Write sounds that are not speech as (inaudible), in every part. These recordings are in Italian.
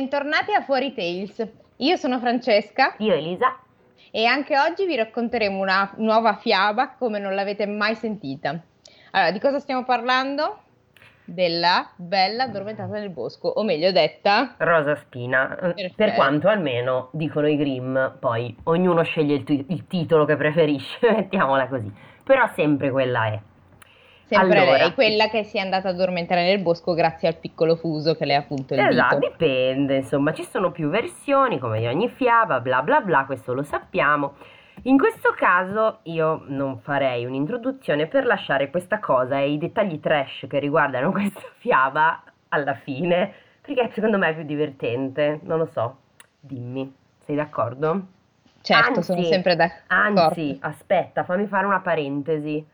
bentornati a Fuori Tales. Io sono Francesca. Io Elisa. E anche oggi vi racconteremo una nuova fiaba come non l'avete mai sentita. Allora, di cosa stiamo parlando? Della bella addormentata nel bosco, o meglio detta... Rosa Spina, Perfetto. per quanto almeno dicono i Grimm, poi ognuno sceglie il, t- il titolo che preferisce, (laughs) mettiamola così, però sempre quella è. Sempre allora, lei, quella che si è andata ad addormentare nel bosco grazie al piccolo fuso che le ha appunto il esatto, dito. dipende, insomma, ci sono più versioni come di ogni fiaba, bla bla bla, questo lo sappiamo. In questo caso io non farei un'introduzione per lasciare questa cosa e i dettagli trash che riguardano (laughs) questa fiaba alla fine, perché secondo me è più divertente, non lo so, dimmi, sei d'accordo? Certo, anzi, sono sempre d'accordo. Anzi, aspetta, fammi fare una parentesi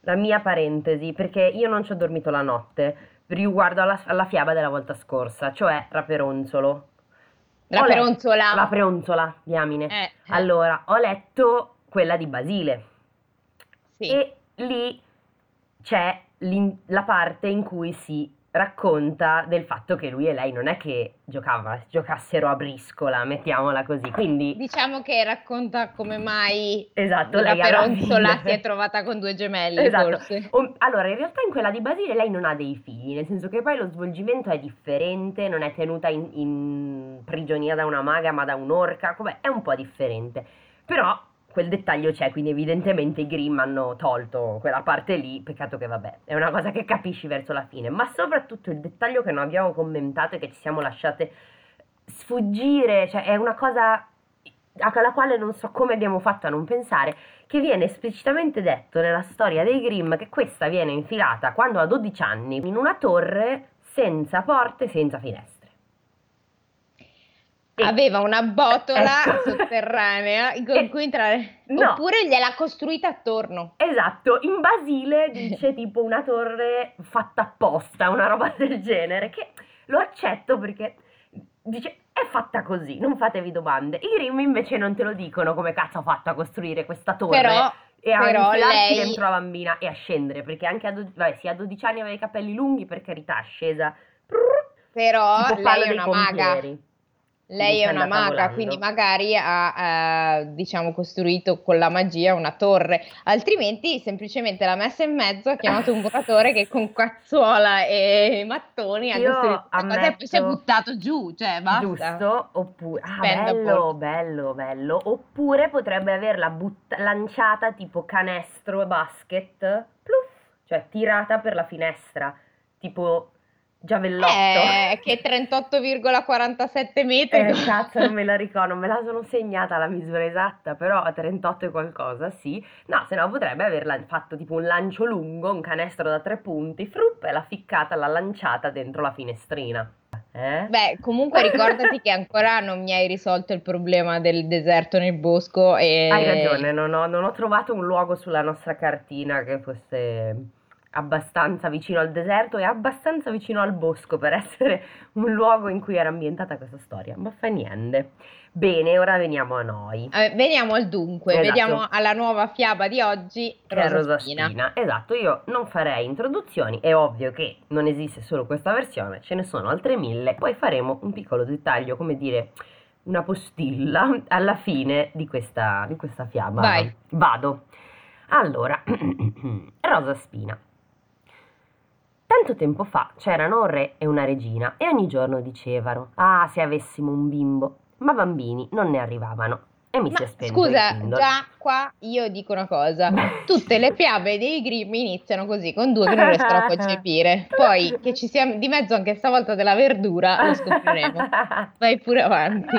la mia parentesi, perché io non ci ho dormito la notte, riguardo alla, alla fiaba della volta scorsa, cioè Raperonzolo. Raperonzola. La preonzola, diamine. Eh, eh. Allora, ho letto quella di Basile. Sì. E lì c'è la parte in cui si racconta del fatto che lui e lei non è che giocava, giocassero a briscola, mettiamola così. Quindi diciamo che racconta come mai esatto, la peronzola si è trovata con due gemelli, esatto. forse. O, allora, in realtà in quella di Basile lei non ha dei figli, nel senso che poi lo svolgimento è differente, non è tenuta in, in prigionia da una maga, ma da un'orca, com'è? è un po' differente. Però quel dettaglio c'è, quindi evidentemente i Grimm hanno tolto quella parte lì, peccato che vabbè, è una cosa che capisci verso la fine, ma soprattutto il dettaglio che non abbiamo commentato e che ci siamo lasciate sfuggire, cioè è una cosa alla quale non so come abbiamo fatto a non pensare, che viene esplicitamente detto nella storia dei Grimm che questa viene infilata quando ha 12 anni in una torre senza porte, senza finestre aveva una botola ecco. sotterranea con cui entrare. No. Oppure gliel'ha costruita attorno. Esatto, in Basile dice tipo una torre fatta apposta, una roba (laughs) del genere, che lo accetto perché dice è fatta così, non fatevi domande. I Grimm invece non te lo dicono come cazzo ha fatto a costruire questa torre. Però, e a però lei... dentro la bambina e a scendere perché anche a, do- vabbè, sì, a 12 anni aveva i capelli lunghi per carità scesa però lei è una pompieri. maga lei è una maga, volando. quindi magari ha, eh, diciamo, costruito con la magia una torre, altrimenti semplicemente l'ha messa in mezzo, ha chiamato un votatore che con cazzuola e mattoni ha Io costruito ammetto, cosa e poi si è buttato giù, cioè basta. Giusto, oppure, ah, bello, bello, bello, oppure potrebbe averla but- lanciata tipo canestro e basket, pluff, cioè tirata per la finestra, tipo Giavellotto. Eh, che 38,47 metri. Eh, cazzo, non me la ricordo, non me la sono segnata la misura esatta, però 38 e qualcosa, sì. No, se no potrebbe averla fatto tipo un lancio lungo, un canestro da tre punti, frupp, e l'ha ficcata, l'ha lanciata dentro la finestrina. Eh? Beh, comunque ricordati che ancora non mi hai risolto il problema del deserto nel bosco e... Hai ragione, non ho, non ho trovato un luogo sulla nostra cartina che fosse abbastanza vicino al deserto e abbastanza vicino al bosco per (laughs) essere un luogo in cui era ambientata questa storia, ma fa niente. Bene, ora veniamo a noi. Eh, veniamo al dunque, esatto. vediamo alla nuova fiaba di oggi, Rosa, Rosa Spina. Spina. Esatto, io non farei introduzioni, è ovvio che non esiste solo questa versione, ce ne sono altre mille, poi faremo un piccolo dettaglio, come dire, una postilla alla fine di questa, di questa fiaba. Vai. Vado. Allora, (clears throat) Rosa Spina Tanto tempo fa c'erano un re e una regina e ogni giorno dicevano Ah, se avessimo un bimbo, ma bambini non ne arrivavano. E mi ma si è spento Scusa, già qua io dico una cosa. (laughs) Tutte le fiabe dei Grimm iniziano così, con due che non riescono a concepire. Poi che ci sia di mezzo anche stavolta della verdura, lo scopriremo. Vai pure avanti.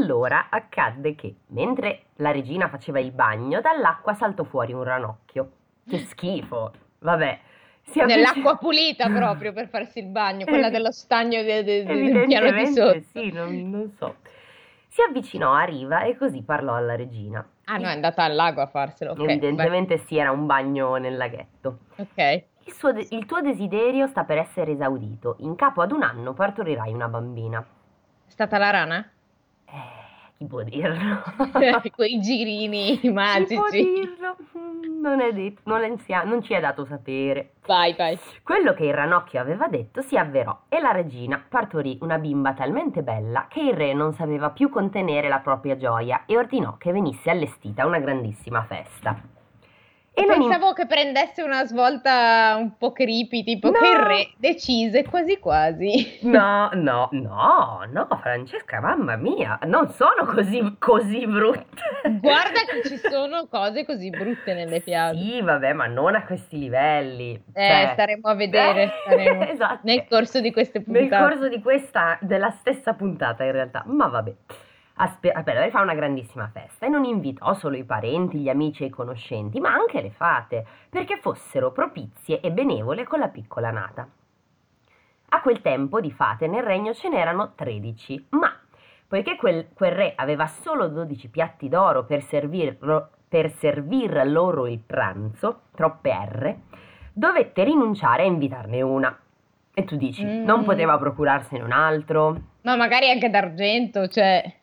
Allora accadde che, mentre la regina faceva il bagno, dall'acqua saltò fuori un ranocchio. Che schifo! Vabbè, Nell'acqua pulita proprio per farsi il bagno, quella dello stagno de, de, del piano di sotto. Sì, non, non, so. Si avvicinò a riva e così parlò alla regina. Ah no, è andata al lago a farselo. Okay, Evidentemente beh. sì, era un bagno nel laghetto. Ok. Il, de- il tuo desiderio sta per essere esaudito. In capo ad un anno partorirai una bambina. È stata la rana? Eh, chi può dirlo? Quei girini (laughs) magici. Chi può dirlo? Mm, non è detto, non, è, non ci è dato sapere. Vai, vai. Quello che il ranocchio aveva detto si avverò e la regina partorì una bimba talmente bella che il re non sapeva più contenere la propria gioia e ordinò che venisse allestita una grandissima festa. E Pensavo in... che prendesse una svolta un po' creepy, tipo no. che il re decise quasi quasi. No, (laughs) no, no, no, Francesca, mamma mia, non sono così, così brutte. Guarda che ci sono cose così brutte nelle fiabe. Sì, vabbè, ma non a questi livelli. Eh, cioè... staremo a vedere (laughs) staremo esatto. nel corso di queste puntate. Nel corso di questa, della stessa puntata in realtà, ma vabbè. Aspe- aspetta, lei fa una grandissima festa e non invitò solo i parenti, gli amici e i conoscenti, ma anche le fate, perché fossero propizie e benevole con la piccola nata. A quel tempo di fate nel regno ce n'erano 13, ma poiché quel, quel re aveva solo 12 piatti d'oro per, servir, per servir loro il pranzo, troppe R, dovette rinunciare a invitarne una. E tu dici, mm. non poteva procurarsene un altro? Ma magari anche d'argento, cioè...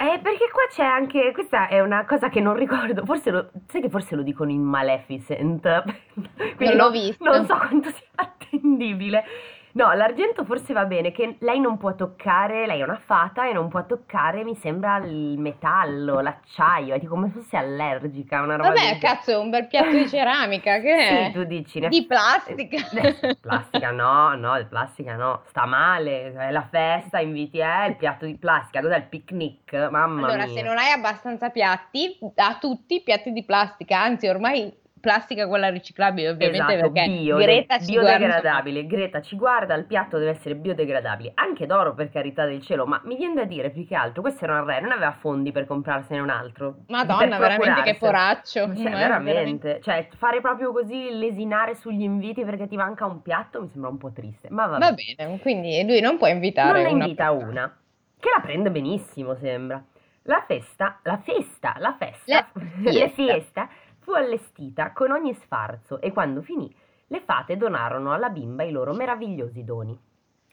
Eh, perché qua c'è anche, questa è una cosa che non ricordo, forse lo, sai che forse lo dicono in Maleficent, (laughs) quindi non l'ho visto. Non so quanto sia attendibile. No, l'argento forse va bene, che lei non può toccare, lei è una fata e non può toccare, mi sembra, il metallo, l'acciaio, è tipo come fosse allergica, una roba Vabbè, cazzo, è un bel piatto di (laughs) ceramica, che è? Sì, tu dici... Di plastica. (laughs) Eh, plastica no, no, di plastica no, sta male, è la festa, inviti, eh, il piatto di plastica, cos'è il picnic? Mamma allora, mia. Allora, se non hai abbastanza piatti, a tutti piatti di plastica, anzi ormai plastica quella riciclabile ovviamente esatto, perché bio, Greta ci biodegradabile. Guarda, Greta ci guarda il piatto deve essere biodegradabile. Anche d'oro per carità del cielo ma mi viene da dire più che altro questo era un re non aveva fondi per comprarsene un altro. Madonna veramente che poraccio cioè, veramente. veramente. Cioè fare proprio così lesinare sugli inviti perché ti manca un piatto mi sembra un po' triste. Ma vabbè. va bene quindi lui non può invitare non ne invita una, una. Che la prende benissimo sembra. La festa la festa la festa. Le, (laughs) le fiesta fu allestita con ogni sfarzo e quando finì le fate donarono alla bimba i loro meravigliosi doni.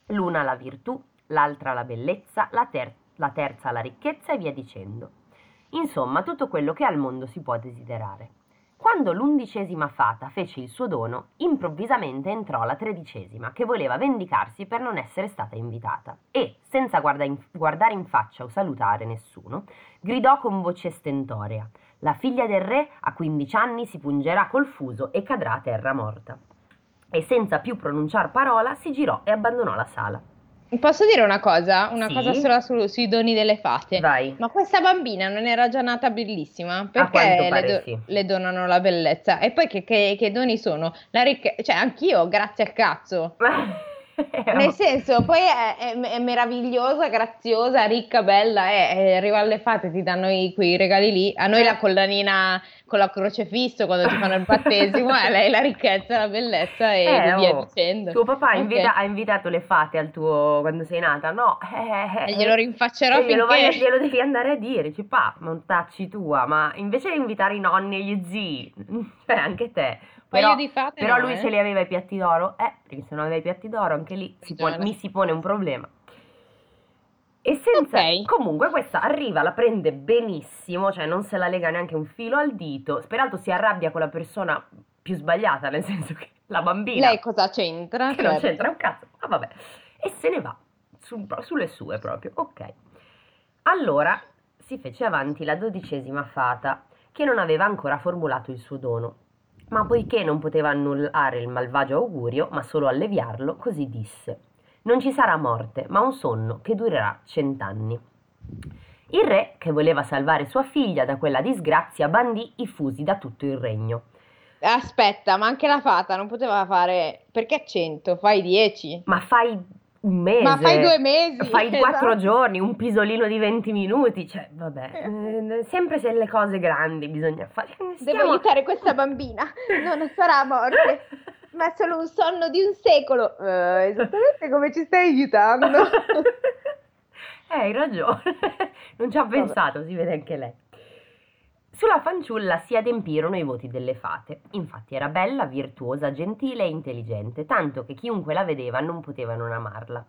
L'una la virtù, l'altra la bellezza, la, ter- la terza la ricchezza e via dicendo. Insomma, tutto quello che al mondo si può desiderare. Quando l'undicesima fata fece il suo dono, improvvisamente entrò la tredicesima, che voleva vendicarsi per non essere stata invitata, e, senza guarda in, guardare in faccia o salutare nessuno, gridò con voce stentorea la figlia del re a 15 anni si pungerà col fuso e cadrà a terra morta. E senza più pronunciar parola si girò e abbandonò la sala. Posso dire una cosa? Una sì? cosa solo su, sui doni delle fate. Vai. Ma questa bambina non era già nata bellissima? Perché le, do- sì. le, donano la bellezza? E poi che, che, che doni sono? La ricchezza, cioè anch'io, grazie al cazzo. (laughs) (laughs) Nel senso, poi è, è, è, meravigliosa, graziosa, ricca, bella, e arriva alle fate, ti danno i, quei regali lì. A noi la collanina con la crocefisso quando ti fanno il (laughs) battesimo, a lei la ricchezza, la bellezza e eh, via oh. dicendo. Tuo papà okay. invita, ha invitato le fate al tuo quando sei nata? No, eh, e glielo rinfaccerò glielo, finché... vai, glielo devi andare a dire, dici pa, non tacci tua, ma invece di invitare i nonni e gli zii, (laughs) cioè anche te però, di fate però no, lui eh? ce li aveva i piatti d'oro, eh, perché se non aveva i piatti d'oro anche lì si pone, mi si pone un problema. E senza, okay. comunque questa arriva, la prende benissimo, cioè non se la lega neanche un filo al dito, peraltro si arrabbia con la persona più sbagliata, nel senso che la bambina... Lei cosa c'entra? Che certo. non c'entra un cazzo, ma vabbè. E se ne va, su, sulle sue proprio, ok. Allora si fece avanti la dodicesima fata, che non aveva ancora formulato il suo dono ma poiché non poteva annullare il malvagio augurio, ma solo alleviarlo, così disse: Non ci sarà morte, ma un sonno che durerà cent'anni. Il re, che voleva salvare sua figlia da quella disgrazia, bandì i fusi da tutto il regno. Aspetta, ma anche la fata non poteva fare. Perché 100? Fai 10? Ma fai un mese. Ma fai due mesi. Fai (laughs) esatto. quattro giorni, un pisolino di 20 minuti. Cioè, vabbè, eh, sempre se le cose grandi bisogna fare. Stiamo... Devo aiutare questa bambina, non sarà morte. ma è solo un sonno di un secolo. Uh, esattamente come ci stai aiutando. (laughs) eh, hai ragione. non ci ha pensato, si vede anche lei. Sulla fanciulla si adempirono i voti delle fate. Infatti era bella, virtuosa, gentile e intelligente, tanto che chiunque la vedeva non poteva non amarla.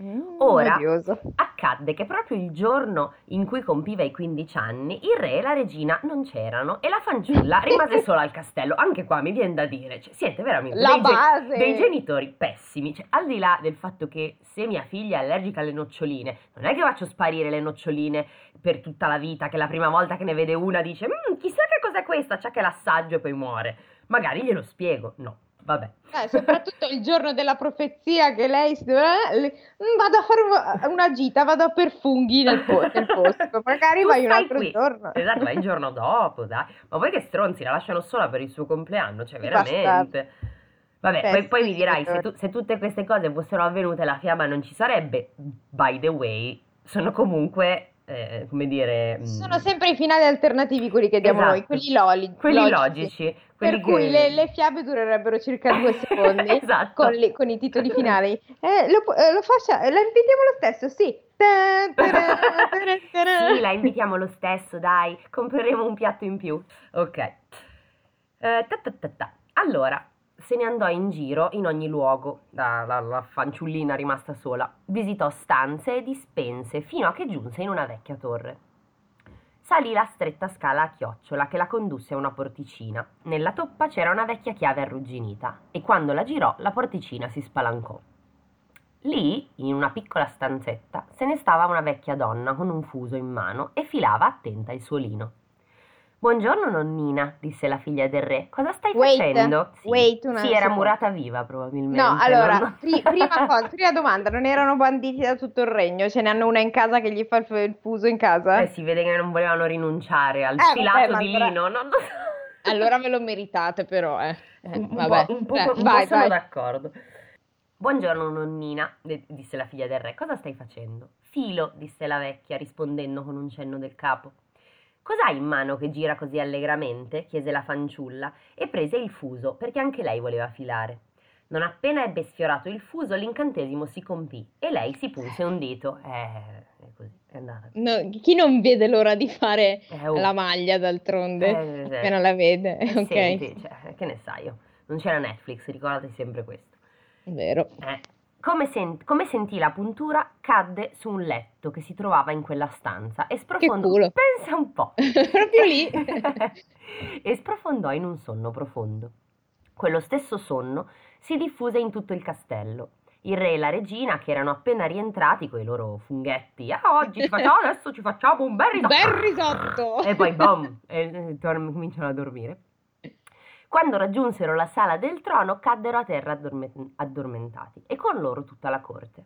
Mm, Ora odioso. accadde che proprio il giorno in cui compiva i 15 anni, il re e la regina non c'erano e la fanciulla rimase (laughs) sola al castello. Anche qua mi viene da dire, cioè, siete veramente La dei, ge- dei genitori pessimi. Cioè, al di là del fatto che se mia figlia è allergica alle noccioline, non è che faccio sparire le noccioline per tutta la vita, che la prima volta che ne vede una dice, "Mm, chissà che cos'è questa, c'è che l'assaggio e poi muore. Magari glielo spiego. No, vabbè. Eh, soprattutto il giorno della profezia che lei si doveva... le- "Mm, Vado a fare una- gita, vado per funghi nel, po- nel (laughs) posto. Magari Tu vai un altro qui. giorno. Esatto, vai il (laughs) giorno dopo, dai. Ma poi che stronzi, la lasciano sola per il suo compleanno, cioè veramente. Vabbè, poi, Pessimi poi mi dirai, se, tu- se tutte queste cose fossero avvenute la fiamma non ci sarebbe. By the way, sono comunque, eh, come dire... mm, Sono sempre i finali alternativi quelli che diamo Esatto. noi, quelli loli- quelli logici. logici. quelli Per cui che- le, le fiabe durerebbero circa due (laughs) secondi Esatto. con, li- con i titoli finali. Eh, lo, eh, lo faccia, la invitiamo lo stesso, sì. (laughs) Sì, la invitiamo lo stesso, dai, compreremo un piatto in più. Ok. Eh, ta ta ta ta. Allora, se ne andò in giro in ogni luogo, la, la- la fanciullina rimasta sola. Visitò stanze e dispense fino a che giunse in una vecchia torre. Salì la stretta scala a chiocciola che la condusse a una porticina. Nella toppa c'era una vecchia chiave arrugginita e quando la girò la porticina si spalancò. Lì, in una piccola stanzetta, se ne stava una vecchia donna con un fuso in mano e filava attenta il suo lino. Buongiorno nonnina, disse la figlia del re. Cosa stai Wait, facendo? Sì, wait un sì, era murata viva probabilmente. No, allora, non- pri- prima, cosa, prima domanda, non erano banditi da tutto il regno? Ce ne hanno una in casa che gli fa il, fuso in casa? Eh, si vede che non volevano rinunciare al Eh, vabbè, filato ma di allora- lino. non- Allora ve lo meritate però, eh. Eh, un, un vabbè. po', un po', Eh, un po' vai, sono vai. d'accordo. Buongiorno nonnina, disse la figlia del re. Cosa stai facendo? Filo, disse la vecchia, rispondendo con un cenno del capo. Cos'hai in mano che gira così allegramente? chiese la fanciulla e prese il fuso perché anche lei voleva filare. Non appena ebbe sfiorato il fuso, l'incantesimo si compì e lei si punse un dito. Eh, è così, è andata. No, chi non vede l'ora di fare Eh, oh. la maglia d'altronde? Eh. Appena la vede, Eh, ok. Senti, cioè, che ne sai io? Non c'era Netflix, ricordati sempre questo. Vero. Eh, Come, sen- come sentì la puntura, cadde su un letto che si trovava in quella stanza e sprofondò. Pensa un po'. (laughs) Proprio lì. (laughs) e sprofondò in un sonno profondo. Quello stesso sonno si diffuse in tutto il castello. Il re e la regina, che erano appena rientrati con i loro funghetti, ah, oggi ci facciamo, adesso ci facciamo un bel risotto. Bel risotto! E poi bom, (laughs) e e cominciano a dormire. Quando raggiunsero la sala del trono, caddero a terra addorme- addormentati e con loro tutta la corte.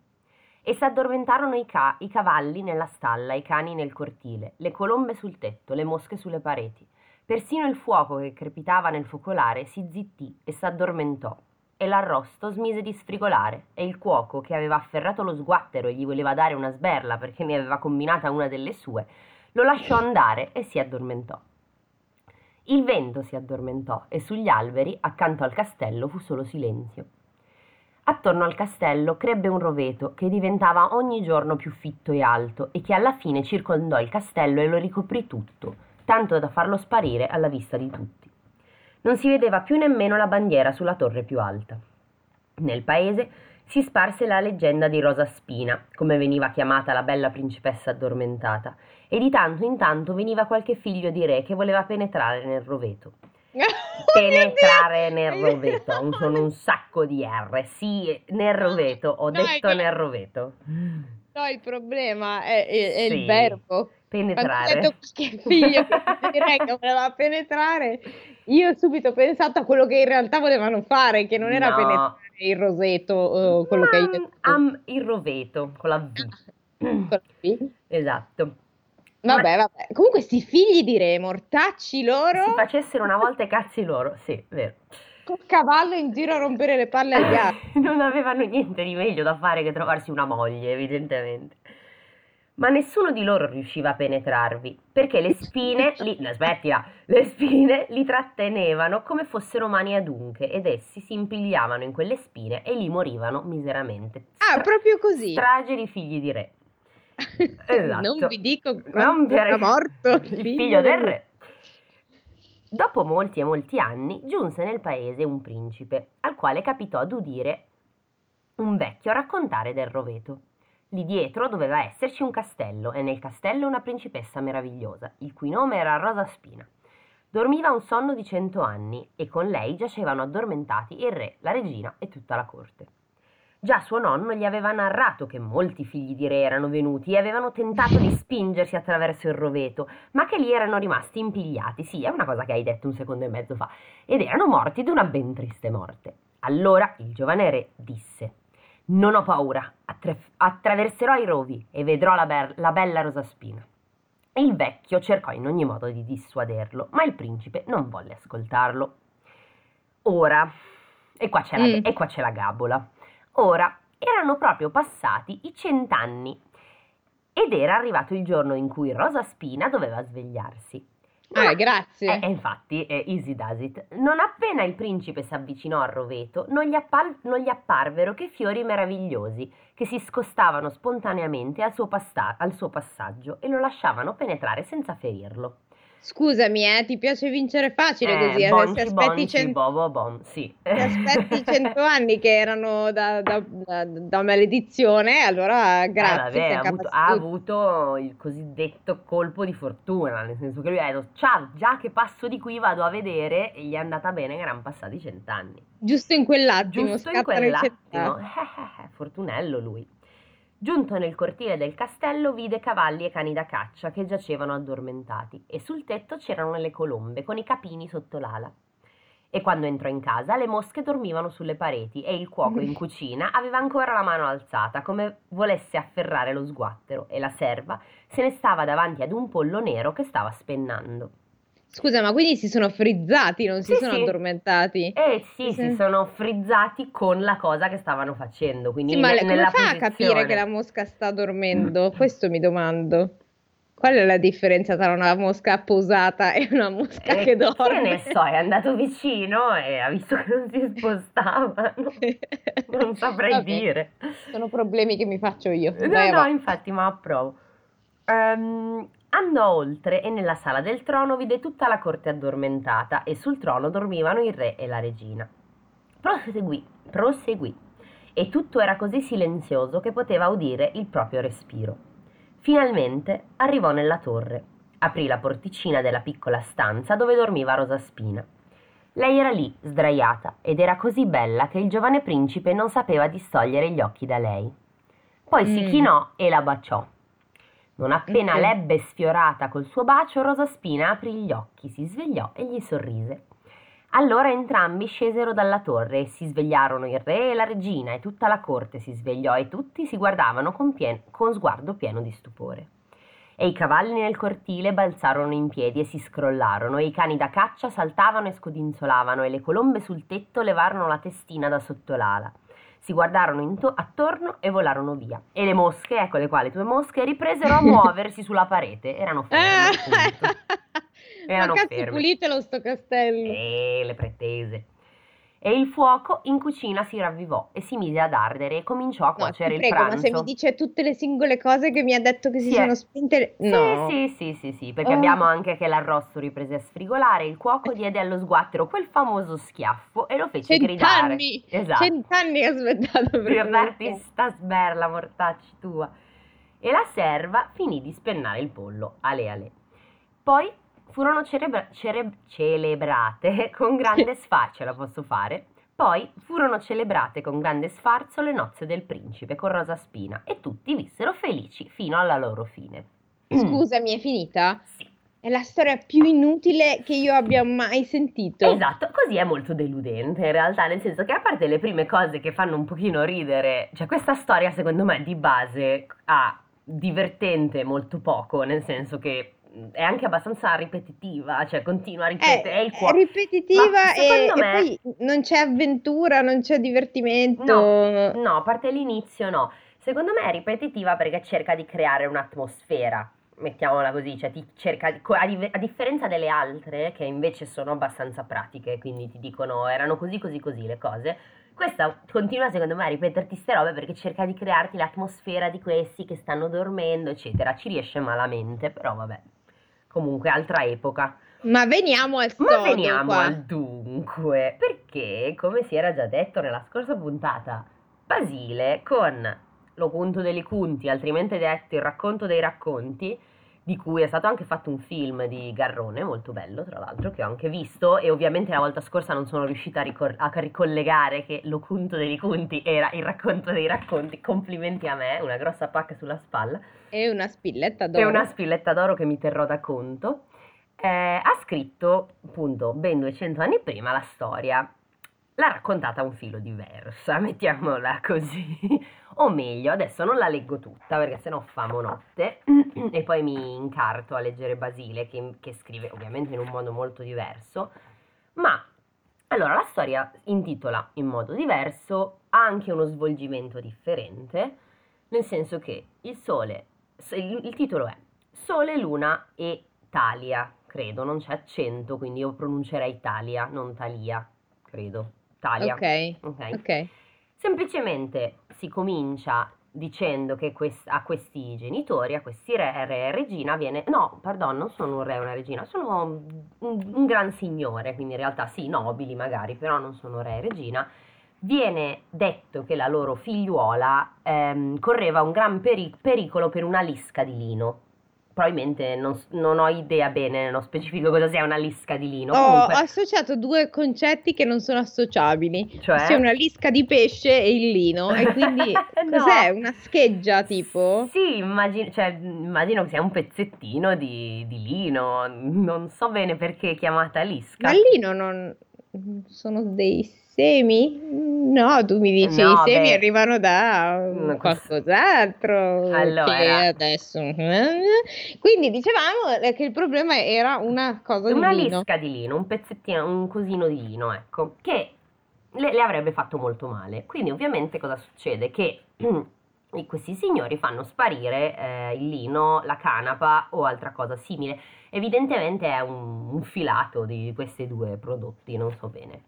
E s'addormentarono i, ca- i cavalli nella stalla, i cani nel cortile, le colombe sul tetto, le mosche sulle pareti. Persino il fuoco che crepitava nel focolare si zittì e s'addormentò. E l'arrosto smise di sfrigolare e il cuoco, che aveva afferrato lo sguattero e gli voleva dare una sberla perché ne aveva combinata una delle sue, lo lasciò andare e si addormentò. Il vento si addormentò e sugli alberi, accanto al castello, fu solo silenzio. Attorno al castello crebbe un roveto che diventava ogni giorno più fitto e alto e che alla fine circondò il castello e lo ricoprì tutto, tanto da farlo sparire alla vista di tutti. Non si vedeva più nemmeno la bandiera sulla torre più alta. Nel paese si sparse la leggenda di Rosa Spina, come veniva chiamata la bella principessa addormentata, e di tanto in tanto veniva qualche figlio di re che voleva penetrare nel roveto. (laughs) Oh Penetrare nel roveto, sono un sacco di R, sì, nel roveto, ho No, detto che- nel roveto. No, il problema è, è- è Sì, il verbo. Quando ho Penetrare. detto che figlio che direi che voleva penetrare, io ho subito pensato a quello che in realtà volevano fare, che non era No. penetrare il roseto, o quello che hai Ma, detto. am- il roveto, con la V. Quello lì. (clears throat) Esatto. Vabbè, vabbè. Comunque, sti figli di re, mortacci loro, Si facessero una volta i cazzi loro, sì, vero. col cavallo in giro a rompere le palle agli (laughs) altri. non avevano niente di meglio da fare che trovarsi una moglie, evidentemente. Ma nessuno di loro riusciva a penetrarvi, perché le spine, (laughs) li, no, aspettila, le spine li trattenevano come fossero mani adunche ed essi si impigliavano in quelle spine e lì morivano miseramente. Ah, Stra- proprio così. Strage di figli di re. (laughs) Esatto. Non vi dico per- era morto il figlio del re. Dopo molti e molti anni giunse nel paese un principe, al quale capitò d'udire un vecchio raccontare del roveto. Lì dietro doveva esserci un castello e nel castello una principessa meravigliosa, il cui nome era Rosa Spina. Dormiva un sonno di cento anni e con lei giacevano addormentati il re, la regina e tutta la corte. Già suo nonno gli aveva narrato che molti figli di re erano venuti e avevano tentato di spingersi attraverso il roveto, ma che lì erano rimasti impigliati. Sì, è una cosa che hai detto un secondo e mezzo fa. Ed erano morti di una ben triste morte. Allora il giovane re disse: Non ho paura, attra- attraverserò i rovi e vedrò la, be- la bella Rosaspina. Il vecchio cercò in ogni modo di dissuaderlo, ma il principe non volle ascoltarlo. Ora, e qua c'è la, Mm. e qua c'è la gabola. Ora erano proprio passati i cent'anni ed era arrivato il giorno in cui Rosa Spina doveva svegliarsi. Ah, a- grazie. eh, eh, infatti, è easy does it. Non appena il principe si avvicinò al roveto, non gli, appal- non gli apparvero che fiori meravigliosi che si scostavano spontaneamente al suo, passa- al suo passaggio e lo lasciavano penetrare senza ferirlo. Scusami, eh, ti piace vincere facile così, eh, bonci, se aspetti bonci, cento bo, bo, bom, sì. aspetti (laughs) 100 anni che erano da, da- da- da maledizione, allora Eh, grazie, vabbè, sei ha avuto, ha avuto il cosiddetto colpo di fortuna, nel senso che lui ha detto, ciao, già che passo di qui vado a vedere e gli è andata bene che erano passati cent'anni. Giusto in quell'attimo, Giusto in quell'attimo, (laughs) eh, eh, eh, fortunello lui. Giunto nel cortile del castello vide cavalli e cani da caccia che giacevano addormentati e sul tetto c'erano le colombe con i capini sotto l'ala. E quando entrò in casa le mosche dormivano sulle pareti e il cuoco in (laughs) cucina aveva ancora la mano alzata come volesse afferrare lo sguattero e la serva se ne stava davanti ad un pollo nero che stava spennando. Scusa, ma quindi si sono frizzati, non si Sì, sono sì. addormentati? E sì, Sì. si sono frizzati con la cosa che stavano facendo, quindi Sì, ma ne- come fa a capire posizione. che la mosca sta dormendo? Questo mi domando. Qual è la differenza tra una mosca posata e una mosca Eh, che dorme? Che ne so, è andato vicino e ha visto che non si (laughs) spostavano. Non saprei Vabbè, dire. Sono problemi che mi faccio io. No, Vai no, avanti. infatti, ma approvo. Ehm, andò oltre e nella sala del trono vide tutta la corte addormentata e sul trono dormivano il re e la regina. Proseguì, proseguì, e tutto era così silenzioso che poteva udire il proprio respiro. Finalmente arrivò nella torre, aprì la porticina della piccola stanza dove dormiva Rosaspina. Lei era lì, sdraiata, ed era così bella che il giovane principe non sapeva distogliere gli occhi da lei. Poi si Mm. chinò e la baciò. Non appena l'ebbe sfiorata col suo bacio, Rosaspina aprì gli occhi, si svegliò e gli sorrise. Allora entrambi scesero dalla torre e si svegliarono il re e la regina e tutta la corte si svegliò e tutti si guardavano con, pien- con sguardo pieno di stupore. E i cavalli nel cortile balzarono in piedi e si scrollarono, e i cani da caccia saltavano e scodinzolavano, e le colombe sul tetto levarono la testina da sotto l'ala. Si guardarono into- attorno e volarono via. E le mosche, ecco le quali tue mosche, ripresero a (laughs) muoversi sulla parete. Erano ferme, appunto. (laughs) Erano Ma cazzo, ferme. pulitelo sto castello. E le pretese. E il fuoco in cucina si ravvivò e si mise ad ardere e cominciò a No, cuocere il prego, pranzo. ma se mi dice tutte le singole cose che mi ha detto che si Sì, sono eh. spinte... Sì, No. sì, sì, sì, sì, perché Oh. abbiamo anche che l'arrosto riprese a sfrigolare, il cuoco diede allo sguattero quel famoso schiaffo e lo fece gridare. Cent'anni! Esatto. Cent'anni ho aspettato per darti sta sberla, mortacci tua. E la serva finì di spennare il pollo, ale ale. Poi furono cerebra- cereb- celebrate (laughs) con grande sfarzo, la posso fare? Poi furono celebrate con grande sfarzo le nozze del principe con Rosa Spina e tutti vissero felici fino alla loro fine. Scusami, è finita? Sì. È la storia più inutile che io abbia mai sentito. Esatto, così è molto deludente in realtà, nel senso che a parte le prime cose che fanno un pochino ridere, cioè questa storia secondo me di base ha divertente molto poco, nel senso che è anche abbastanza ripetitiva, cioè continua a È, ripetere, è il è cuore. ripetitiva e, secondo e me- poi non c'è avventura, non c'è divertimento. No, no, a parte l'inizio no. Secondo me è ripetitiva perché cerca di creare un'atmosfera, mettiamola così, cioè ti cerca di- a, dive- a differenza delle altre che invece sono abbastanza pratiche, quindi ti dicono erano così così così le cose. Questa continua secondo me a ripeterti ste robe perché cerca di crearti l'atmosfera di questi che stanno dormendo, eccetera. Ci riesce malamente, però vabbè. Comunque altra epoca. Ma veniamo al Ma sodo veniamo qua. al dunque, perché come si era già detto nella scorsa puntata, Basile con L'Opunto dei Cunti, altrimenti detto il racconto dei racconti, di cui è stato anche fatto un film di Garrone, molto bello tra l'altro, che ho anche visto e ovviamente la volta scorsa non sono riuscita a, ricor- a ricollegare che l'Opunto dei Cunti era il racconto dei racconti. Complimenti a me, una grossa pacca sulla spalla. E una spilletta d'oro. E una spilletta d'oro che mi terrò da conto. Eh, ha scritto, appunto, ben 200 anni prima la storia l'ha raccontata un filo diversa, (laughs) mettiamola così. o meglio, adesso non la leggo tutta perché sennò fa monotte e poi mi incarto a leggere Basile che, che scrive ovviamente in un modo molto diverso, ma allora la storia intitola in modo diverso, ha anche uno svolgimento differente, nel senso che il sole, il, il titolo è Sole, Luna e Talia, credo, non c'è accento, quindi io pronuncerei Talia, non Talia, credo. Italia. Ok. Ok. okay. Semplicemente si comincia dicendo che quest- a questi genitori, a questi re, re e regina viene... No, pardon, non sono un re e una regina, sono un, un, gran signore, quindi in realtà sì, nobili magari, però non sono re e regina. Viene detto che la loro figliuola ehm, correva un gran peri- pericolo per una lisca di lino probabilmente non, non, ho idea bene nello specifico cosa sia una lisca di lino. Ho associato due concetti che non sono associabili, cioè sia una lisca di pesce e il lino, e quindi (laughs) no. cos'è? Una scheggia tipo? Sì, immagino, cioè, immagino che sia un pezzettino di, di, lino, non so bene perché è chiamata lisca. Ma il lino non sono dei semi? No, tu mi dici no, i semi beh, arrivano da qualcos'altro allora. adesso. Quindi dicevamo che il problema era una cosa di una lino. Una lisca di lino, un pezzettino, un cosino di lino, ecco, che le, le avrebbe fatto molto male. Quindi ovviamente cosa succede? Che (clears throat) questi signori fanno sparire eh, il lino, la canapa o altra cosa simile. Evidentemente è un, un filato di questi due prodotti, non so bene.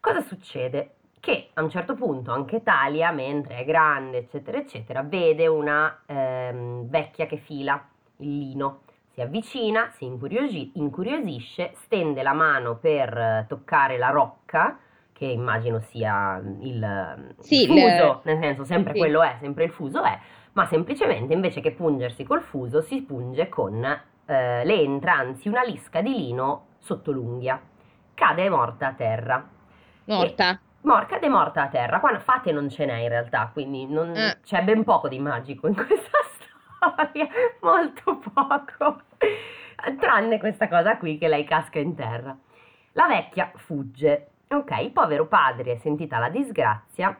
Cosa succede? Che a un certo punto anche Talia, mentre è grande, eccetera, eccetera, vede una ehm, vecchia che fila il lino. Si avvicina, si incuriosi- incuriosisce, stende la mano per eh, toccare la rocca, che immagino sia il, sì, il fuso, le... nel senso sempre sì. quello è, sempre il fuso è, ma semplicemente invece che pungersi col fuso si punge con, eh, le entra anzi una lisca di lino sotto l'unghia. Cade morta a terra. Morta. E, ed è morta a terra. Qua fate non ce n'è in realtà, quindi non, eh. c'è ben poco di magico in (laughs) questa storia, molto poco. Tranne questa cosa qui che lei casca in terra. La vecchia fugge. Ok, il povero padre, sentita la disgrazia,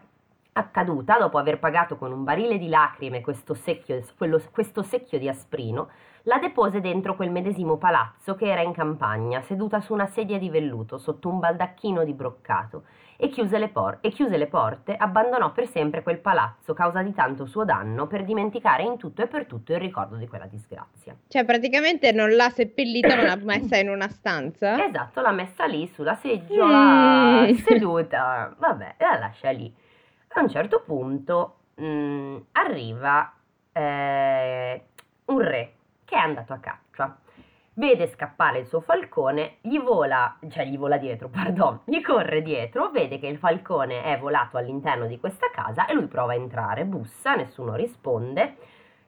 accaduta dopo aver pagato con un barile di lacrime questo secchio, quello, questo secchio di asprino, la depose dentro quel medesimo palazzo che era in campagna, seduta su una sedia di velluto sotto un baldacchino di broccato, e chiuse le, por- e chiuse le porte, abbandonò per sempre quel palazzo, causa di tanto suo danno, per dimenticare in tutto e per tutto il ricordo di quella disgrazia. Cioè, praticamente non l'ha seppellita, ma l'ha messa in una stanza? (laughs) Esatto, l'ha messa lì sulla seggiola, mm. (laughs) seduta, vabbè, la lascia lì. A un certo punto mh, mm, arriva eh, un re che è andato a caccia. Vede scappare il suo falcone, gli vola, cioè gli vola dietro, (laughs) pardon, gli corre dietro, vede che il falcone è volato all'interno di questa casa e lui prova a entrare, bussa, nessuno risponde,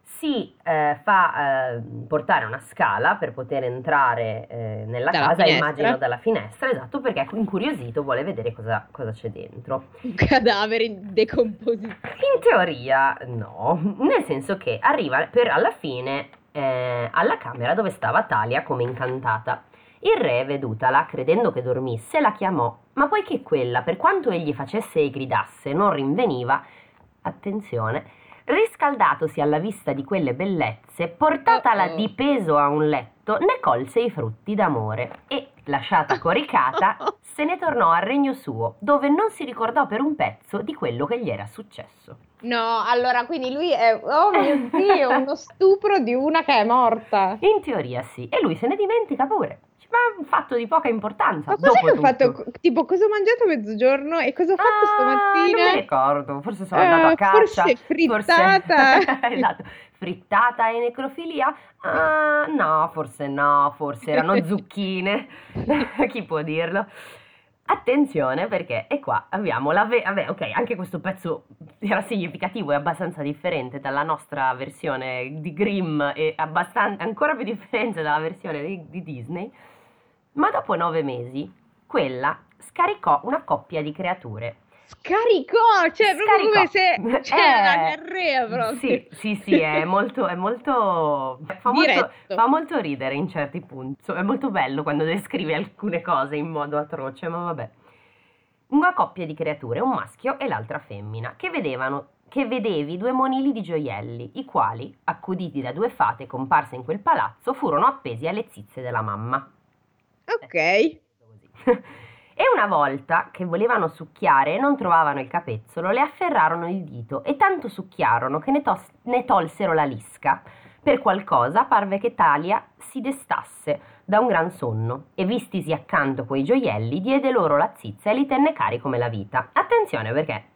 si eh, fa eh, portare una scala per poter entrare eh, nella dalla casa, finestra. immagino dalla finestra, esatto, perché è incuriosito, vuole vedere cosa, cosa c'è dentro. Un cadavere in decomposizione. In teoria no, nel senso che arriva per alla fine eh, alla camera dove stava Talia come incantata. Il re, vedutala, credendo che dormisse, la chiamò, ma poiché quella, per quanto egli facesse e gridasse, non rinveniva, attenzione, riscaldatosi alla vista di quelle bellezze, portatala di peso a un letto, ne colse i frutti d'amore e, lasciata (laughs) coricata, se ne tornò al regno suo, dove non si ricordò per un pezzo di quello che gli era successo. No, allora quindi lui è, oh mio Dio, uno stupro di una che è morta. In teoria sì, e lui se ne dimentica pure. Ma è un fatto di poca importanza. Ma cos'è che ho fatto? Tipo, cosa ho mangiato a mezzogiorno e cosa ho fatto ah, stamattina? Non mi ricordo, forse sono uh, andato a caccia. Forse frittata. Forse... (laughs) esatto, frittata e necrofilia? Uh, no, forse no, forse erano (laughs) zucchine. (laughs) Chi può dirlo? Attenzione perché e qua abbiamo la ve- vabbè, ok, anche questo pezzo era significativo e abbastanza differente dalla nostra versione di Grimm e abbastanza, ancora più differente dalla versione di, di Disney. Ma dopo nove mesi, quella scaricò una coppia di creature Scaricò, cioè proprio come se (laughs) cioè, Eh, la diarrea proprio. Sì, sì, sì, è (laughs) molto, è molto, fa molto, fa molto ridere in certi punti. È molto bello quando descrive alcune cose in modo atroce, ma vabbè. Una coppia di creature, un maschio e l'altra femmina, che vedevano che vedevi due monili di gioielli, i quali, accuditi da due fate comparse in quel palazzo, furono appesi alle zizze della mamma. Ok. Così. (laughs) E una volta che volevano succhiare e non trovavano il capezzolo, le afferrarono il dito e tanto succhiarono che ne, tos- ne tolsero la lisca. Per qualcosa parve che Talia si destasse da un gran sonno e vistisi accanto quei gioielli diede loro la zizza e li tenne cari come la vita. Attenzione perché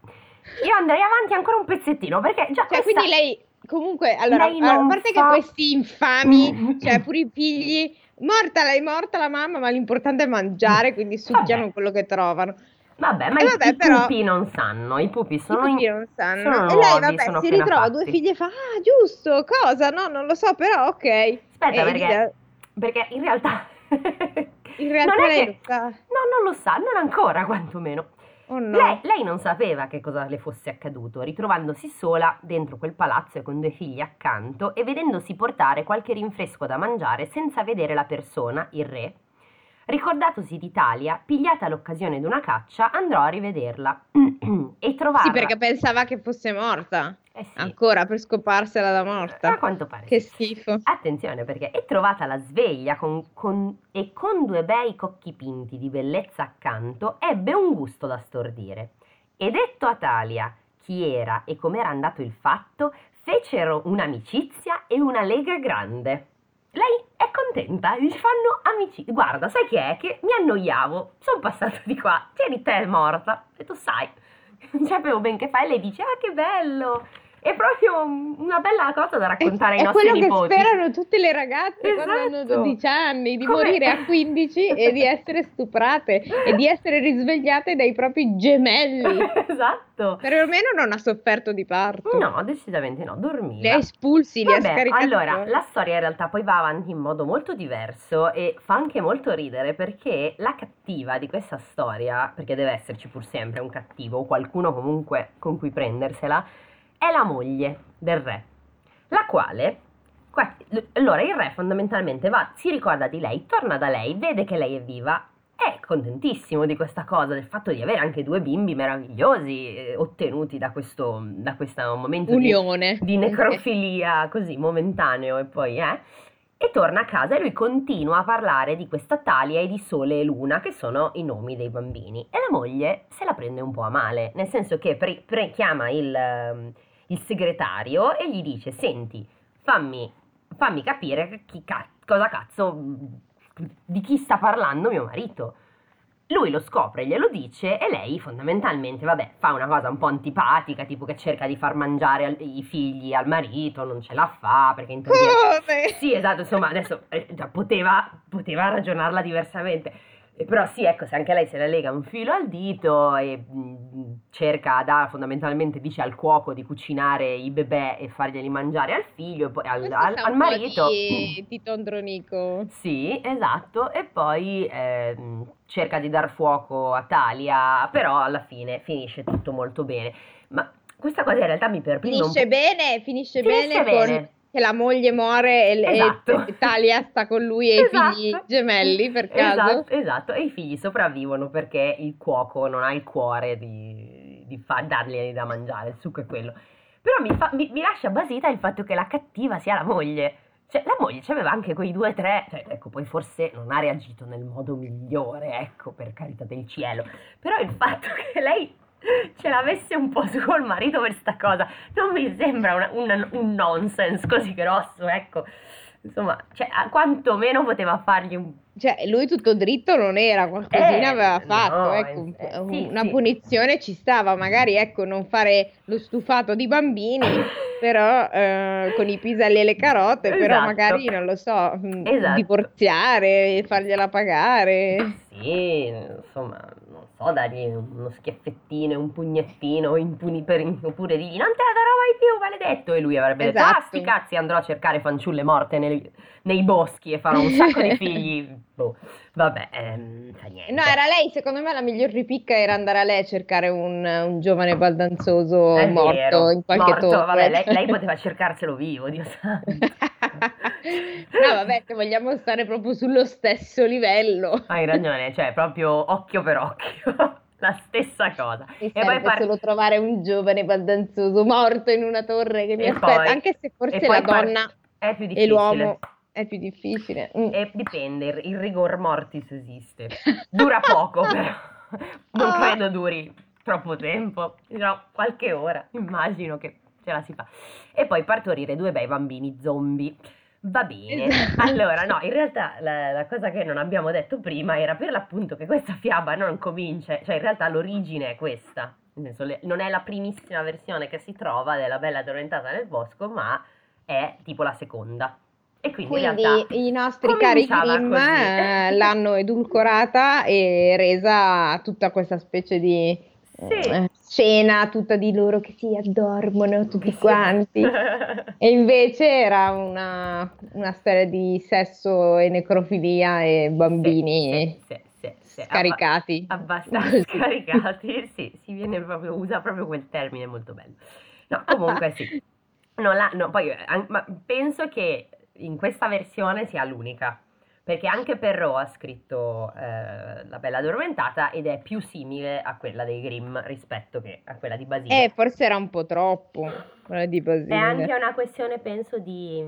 io andrei avanti ancora un pezzettino perché già Cioè, questa... quindi lei comunque, allora, Lei a non parte fa- che questi infami, cioè pure i figli, morta lei, morta la mamma, ma l'importante è mangiare, quindi succhiano Vabbè. quello che trovano. Vabbè, ma Eh, i, vabbè, i però- pupi non sanno, i pupi sono I figli non sanno. sono e lei, nuovi, vabbè, sono si ritrova fatti. due figli e fa, ah, giusto, cosa? No, non lo so, però ok. Aspetta, E perché, perché in realtà... In realtà non è lei che... lo sa. No, non lo sa, non ancora quantomeno. Oh no. Lei, lei non sapeva che cosa le fosse accaduto, ritrovandosi sola dentro quel palazzo e con due figli accanto e vedendosi portare qualche rinfresco da mangiare senza vedere la persona, il re. Ricordatosi d'Italia, pigliata l'occasione di una caccia, andrò a rivederla (clears throat) e trovarla. Sì, perché pensava che fosse morta. Eh sì, Ancora per scoparsela da a morta. quanto pare. Che schifo. Attenzione perché è trovata la sveglia con- con- e con due bei cocchi pinti di bellezza accanto ebbe un gusto da stordire. E detto a Talia chi era e com'era andato il fatto, fecero un'amicizia e una lega grande. Lei è contenta, gli fanno amicizia. Guarda, sai che è? Che mi annoiavo, sono passato di qua, tieni te morta, e tu sai, non (laughs) sapevo ben che fai, lei dice, ah che bello, è proprio una bella cosa da raccontare ai è nostri quello nipoti. che sperano tutte le ragazze quando hanno Esatto. 12 anni, di Come- morire a 15 e di (laughs) essere stuprate e di essere risvegliate dai propri gemelli. (laughs) esatto. Perlomeno non ha sofferto di parto. No, decisamente no, dormiva. Li ha espulsi, li ha Vabbè, scaricati. allora, la storia in realtà poi va avanti in modo molto diverso e fa anche molto ridere perché la cattiva di questa storia, perché deve esserci pur sempre un cattivo o qualcuno comunque con cui prendersela, è la moglie del re, la quale... qua- Allora, il re fondamentalmente va, si ricorda di lei, torna da lei, vede che lei è viva, è contentissimo di questa cosa, del fatto di avere anche due bimbi meravigliosi eh, ottenuti da questo, da questo momento di, Unione. di necrofilia così momentaneo e poi eh e torna a casa e lui continua a parlare di questa Talia e di Sole e Luna che sono i nomi dei bambini e la moglie se la prende un po' a male nel senso che pre- pre- chiama il, ehm, il segretario e gli dice senti fammi, fammi capire ca- cosa cazzo di chi sta parlando mio marito lui lo scopre, glielo dice e lei fondamentalmente, vabbè, fa una cosa un po' antipatica, tipo che cerca di far mangiare al- i figli al marito, non ce la fa perché interviene. Come? (laughs) Sì, esatto, insomma, adesso eh, già poteva, poteva ragionarla diversamente. Eh, Però sì, ecco, se anche lei se la lega un filo al dito e mh, cerca da, fondamentalmente dice al cuoco di cucinare i bebè e farglieli mangiare al figlio e poi al, al- al marito. Di, di Tondronico. Sì, esatto, e poi ehm, cerca di dar fuoco a Talia, però alla fine finisce tutto molto bene. Ma questa cosa in realtà mi un Finisce bene, finisce, Finisce bene, bene. con che la moglie muore e, Esatto. e Talia sta con lui e Esatto. i figli gemelli per caso. Esatto, esatto, e i figli sopravvivono perché il cuoco non ha il cuore di, di fa- darglieli da mangiare, il succo è quello. Però mi, fa- mi- mi lascia basita il fatto che la cattiva sia la moglie. Cioè, la moglie aveva anche quei due o tre, cioè, ecco, poi forse non ha reagito nel modo migliore, ecco, per carità del cielo. Però il fatto (laughs) che lei ce l'avesse un po' su col marito per sta cosa non mi sembra una- un, un nonsense così grosso, ecco. Insomma, cioè, quantomeno poteva fargli un Cioè, lui tutto dritto non era, qualcosina Eh, aveva no, fatto, ecco, un- eh, sì, una sì. punizione ci stava, magari ecco, non fare lo stufato di bambini, (laughs) però eh, con i piselli e le carote, però Esatto. magari, non lo so, mh, Esatto. divorziare, fargliela pagare. Sì, insomma, so, dargli uno schiaffettino, un pugnettino, impuni per, oppure digli non te la darò mai più, maledetto. E lui avrebbe detto, ah, Esatto. sti cazzi, andrò a cercare fanciulle morte nei, nei boschi e farò un sacco di (laughs) figli. Boh, vabbè, ehm, fa niente. No, era lei, secondo me la miglior ripicca era andare a lei a cercare un, un giovane baldanzoso È morto vero, in qualche morto, torre. vabbè, lei, lei (laughs) poteva cercarselo vivo, Dio santo. (laughs) No, vabbè, se vogliamo stare proprio sullo stesso livello. Hai ragione, cioè proprio occhio per occhio, (laughs) la stessa cosa. Mi E poi par- solo trovare un giovane baldanzoso morto in una torre che mi E aspetta, poi- anche se forse la par- donna è più e l'uomo è più difficile. Mm. E dipende, il, il rigor mortis esiste. Dura poco, però. (laughs) Non Ah. credo duri troppo tempo, no, qualche ora, immagino che ce la si fa. E poi partorire due bei bambini zombie. Va bene. Esatto. Allora, no, in realtà la, la cosa che non abbiamo detto prima era per l'appunto che questa fiaba non comincia, cioè in realtà l'origine è questa. Nel senso, le- non è la primissima versione che si trova della Bella addormentata nel bosco, ma è tipo la seconda. E quindi, in Quindi realtà i nostri cari Grimm eh, l'hanno edulcorata e resa tutta questa specie di Sì. eh, scena tutta di loro che si addormono tutti quanti. E invece era una, una storia di sesso e necrofilia e bambini Sì, sì, scaricati. Abba- abbastanza (laughs) scaricati, sì, si viene proprio, usa proprio quel termine molto bello. No, comunque sì. Non la- no, poi, eh, an- ma penso che in questa versione sia l'unica, perché anche Perrault ha scritto eh, La Bella Addormentata ed è più simile a quella dei Grimm rispetto che a quella di Basile. Eh, forse era un po' troppo quella di Basile. È anche una questione, penso, di,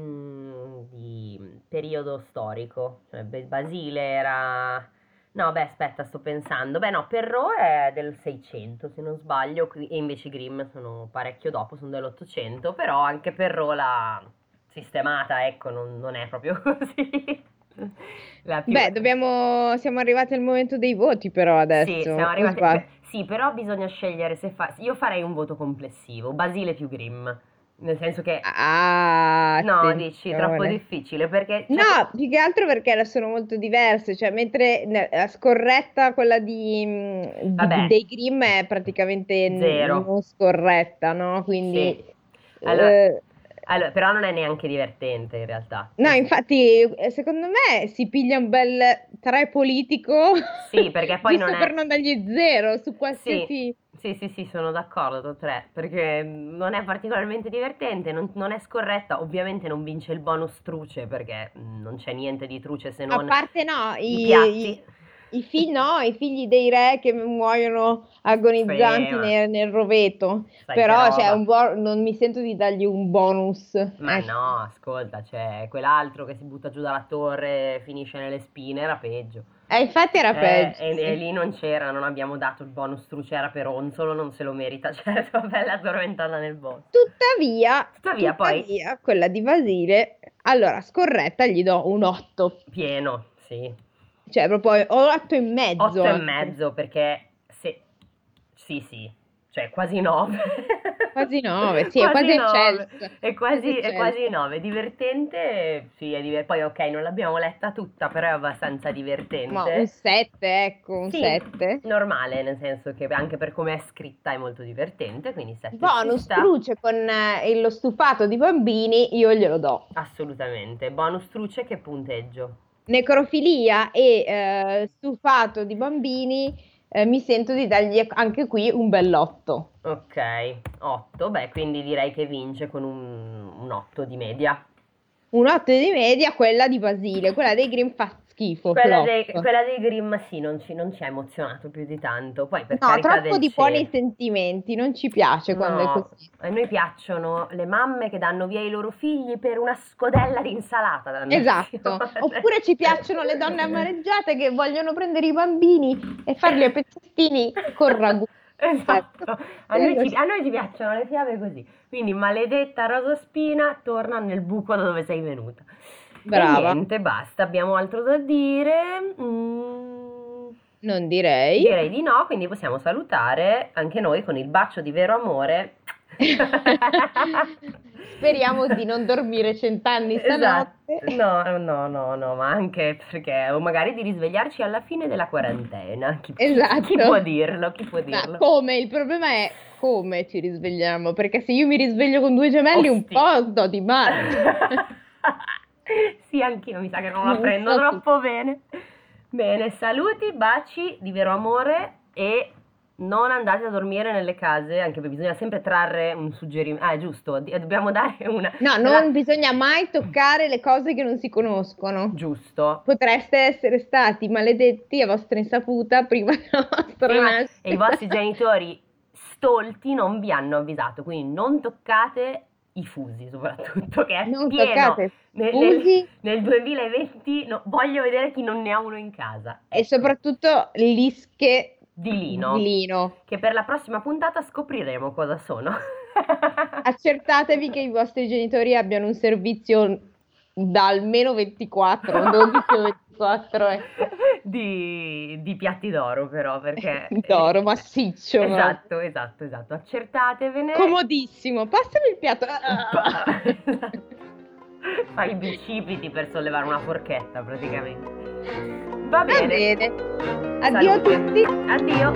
di periodo storico. Cioè, Basile era... No, beh, aspetta, sto pensando. Beh, no, Perrault è del 600, se non sbaglio, e invece i Grimm sono parecchio dopo, sono dell'800, però anche Perrault l'ha sistemata, ecco, non, non è proprio (laughs) così. (laughs) Beh, dobbiamo... siamo arrivati al momento dei voti però adesso. Sì, siamo arrivati... beh, Sì, però bisogna scegliere se fa... Io farei un voto complessivo, Basile più Grimm, nel senso che... Ah, No, dici, troppo difficile perché... cioè, No, più che altro perché sono molto diverse, cioè mentre la scorretta, quella di, mm, di- dei Grimm è praticamente Zero. non scorretta, no? Quindi, Sì. Allora- eh, Allora, però non è neanche divertente in realtà. no, infatti eh, secondo me si piglia un bel 3 politico, Sì, perché poi (laughs) non è... per non dargli zero su qualsiasi... Sì, sì, sì, sono d'accordo, tre, perché non è particolarmente divertente, non, non è scorretta, ovviamente non vince il bonus truce perché non c'è niente di truce se A non parte no, i i, i- i figli, no, i figli dei re che muoiono agonizzanti Sì, nel, nel roveto. Però cioè, bo- non mi sento di dargli un bonus. Ma ecco. no, ascolta, c'è quell'altro che si butta giù dalla torre e finisce nelle spine, era peggio. Eh, infatti era Eh, peggio. e, sì. e lì non c'era, non abbiamo dato il bonus truce, era per Onsolo, non se lo merita, (laughs) certo, bella addormentata nel bosco. Tuttavia, Tuttavia, poi tuttavia, quella di Basile, allora scorretta gli do un 8, pieno, sì. Cioè proprio o 8 e mezzo. 8 e mezzo perché se... Sì, sì, cioè quasi 9. Quasi 9, (laughs) sì, è quasi nove. eccelso. È quasi, è quasi 9, divertente, sì, è diver- poi ok, non l'abbiamo letta tutta, però è abbastanza divertente. Ma un 7, ecco, un Sì, 7. Normale, nel senso che anche per come è scritta è molto divertente, quindi 7 Bonus truce con eh, lo stufato di bambini, io glielo do. Assolutamente. Bonus truce che punteggio? Necrofilia e eh, stufato di bambini, eh, mi sento di dargli anche qui un bell'otto. Ok, 8, beh, quindi direi che vince con un, un 8 di media. Un 8 di media, quella di Basile, quella dei Grimm fa schifo. Quella dei, quella dei Grimm sì, non ci, non ci ha emozionato più di tanto. Poi per No, troppo di cielo. buoni sentimenti, non ci piace quando No, è così. A noi piacciono le mamme che danno via i loro figli per una scodella di insalata. Esatto, via. (laughs) oppure ci piacciono le donne amareggiate che vogliono prendere i bambini e farli a pezzettini con ragù. (laughs) Esatto, a noi, ci, sì. a noi ci piacciono le fiabe così. Quindi, maledetta Rosospina, torna nel buco da dove sei venuta. Brava. E niente, basta. Abbiamo altro da dire? Mm, Non direi. direi di no, quindi possiamo salutare anche noi con il bacio di vero amore. (laughs) Speriamo di non dormire cent'anni stanotte. Esatto. No, no, no, no, ma anche perché, o magari di risvegliarci alla fine della quarantena. Chi, Esatto. chi può dirlo? Chi può Ma dirlo? come? Il problema è come ci risvegliamo, perché se io mi risveglio con due gemelli un Osti. po' do di male. (laughs) (laughs) sì, anch'io mi sa che non la prendo so troppo bene. Bene, saluti, baci di vero amore e non andate a dormire nelle case, anche perché bisogna sempre trarre un suggerimento. Ah, giusto, di- dobbiamo dare una... No, non bisogna mai toccare le cose che non si conoscono. Giusto. Potreste essere stati maledetti a vostra insaputa prima della vostra Prima- nascita. e i vostri genitori stolti non vi hanno avvisato, quindi non toccate i fusi soprattutto, che è Non pieno. Nel, fusi nel- nel 2020 no, voglio vedere chi non ne ha uno in casa. e soprattutto lische Di lino. di lino. Che per la prossima puntata scopriremo cosa sono. Accertatevi che i vostri genitori abbiano un servizio da almeno 24, un 12 o 24 eh. di, di piatti d'oro però perché (laughs) d'oro massiccio. proprio. esatto esatto esatto accertatevene Comodissimo. Passami il piatto. Ah. (laughs) fai i bicipiti per sollevare una forchetta praticamente va Va bene bene. Addio a Salute. tutti. addio